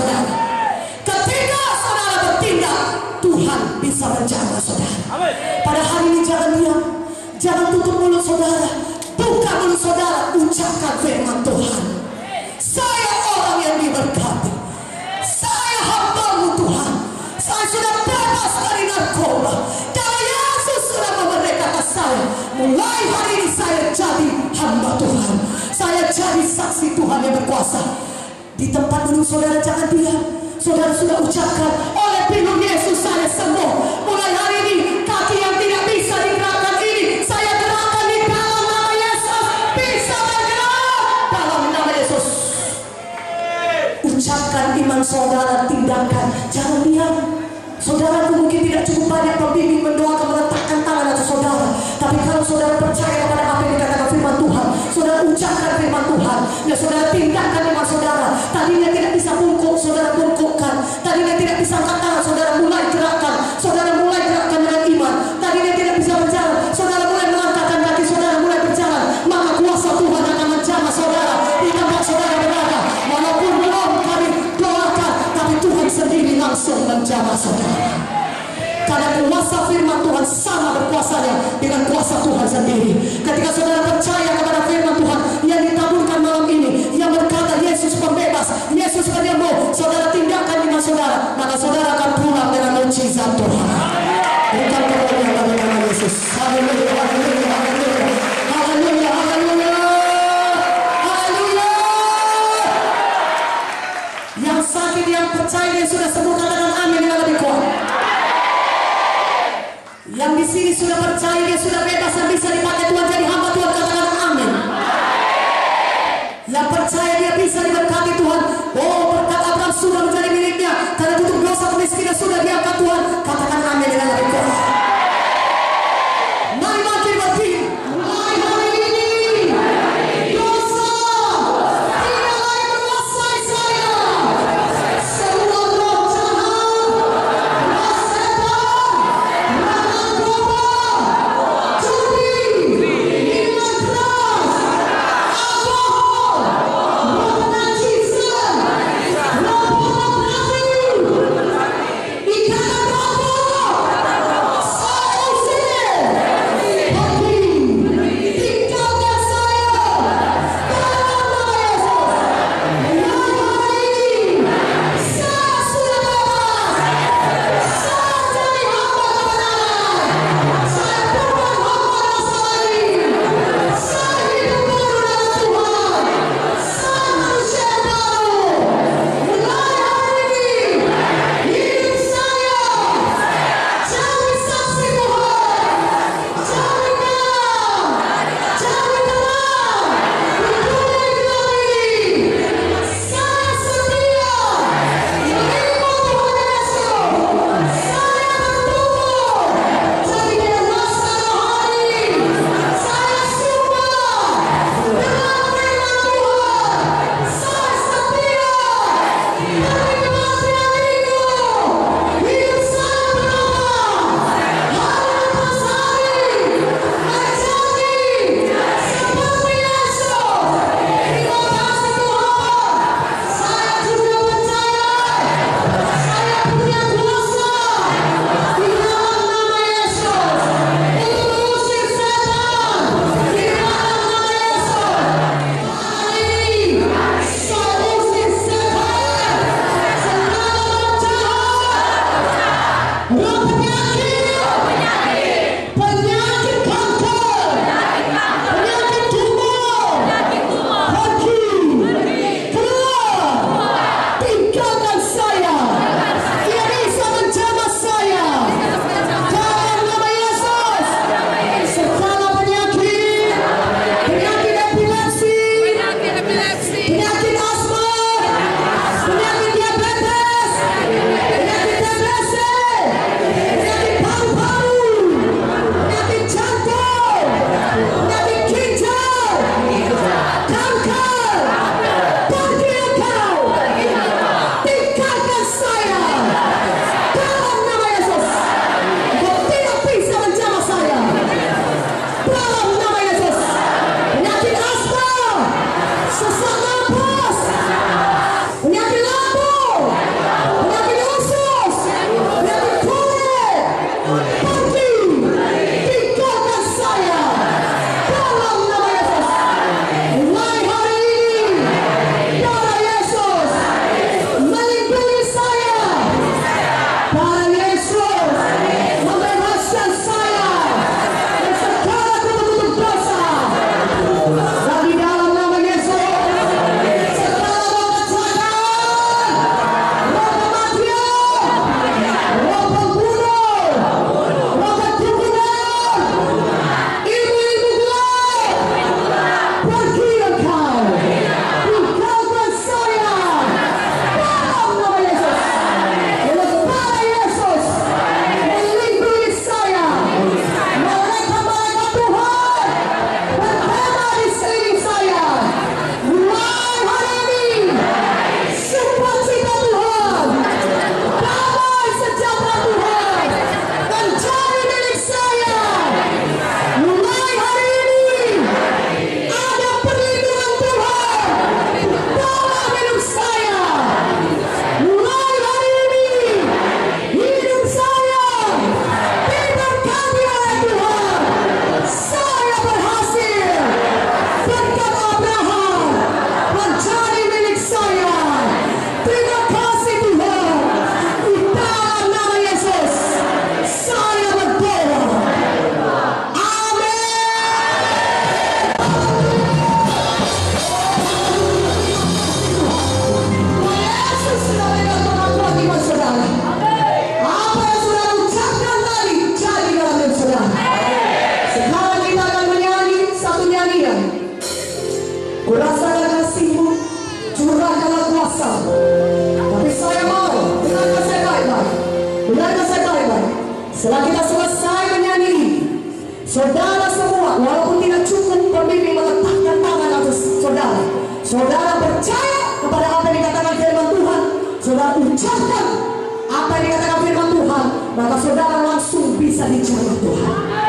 saudara. Ketika saudara bertindak, Tuhan bisa menjaga saudara. Pada hari ini jangan diam, jangan tutup mulut saudara, buka mulut saudara, ucapkan firman Tuhan. Saya orang yang diberkati. Saya hambamu Tuhan. Saya sudah bebas dari narkoba. Karena Yesus sudah memerdekakan saya. Mulai hari ini saya jadi hamba Tuhan. Saya jadi saksi Tuhan yang berkuasa. Di tempat duduk saudara jangan diam. Saudara sudah ucapkan oleh pilih Yesus saya sembuh. Mulai hari ini kaki yang tidak bisa digerakkan ini saya gerakkan di dalam nama Yesus. Bisa bergerak dalam nama Yesus. Ucapkan iman saudara, tindakan. Jangan diam. Saudaraku mungkin tidak cukup banyak pembimbing mendoakan meletakkan tangan atas saudara. Tapi kalau saudara percaya kepada apa yang dikatakan saudara ucapkan firman Tuhan. Dan saudara tindakan iman saudara. Tadinya tidak bisa bungkuk, saudara bungkukkan. Tadinya tidak bisa angkat tangan, saudara mulai gerakkan. Saudara mulai gerakkan dengan iman. Tadinya tidak bisa berjalan, saudara mulai melangkahkan kaki saudara mulai berjalan. Maka kuasa Tuhan akan menjamah saudara di tempat saudara berada. Walaupun belum kami doakan, tapi Tuhan sendiri langsung menjamah saudara. Karena kuasa firman Tuhan sama berkuasanya dengan kuasa Tuhan sendiri. Ketika saudara percaya kepada firman Tuhan yang ditaburkan malam ini, yang berkata Yesus pembebas, Yesus penyembuh, saudara tindakan dengan saudara, sini sudah percaya dia sudah bebas dan bisa dipakai Tuhan jadi hamba Tuhan katakan amin. Yang percaya dia bisa diberkati Tuhan. Oh Kurasakan kasihmu, curahkanlah kuasamu. Tapi saya mau, dengarkan saya baik-baik. Dengarkan saya baik-baik. Setelah kita selesai menyanyi, saudara semua, walaupun tidak cukup pemimpin meletakkan tangan atas saudara, saudara percaya kepada apa yang dikatakan firman Tuhan, saudara ucapkan apa yang dikatakan firman Tuhan, maka saudara langsung bisa dijawab Tuhan.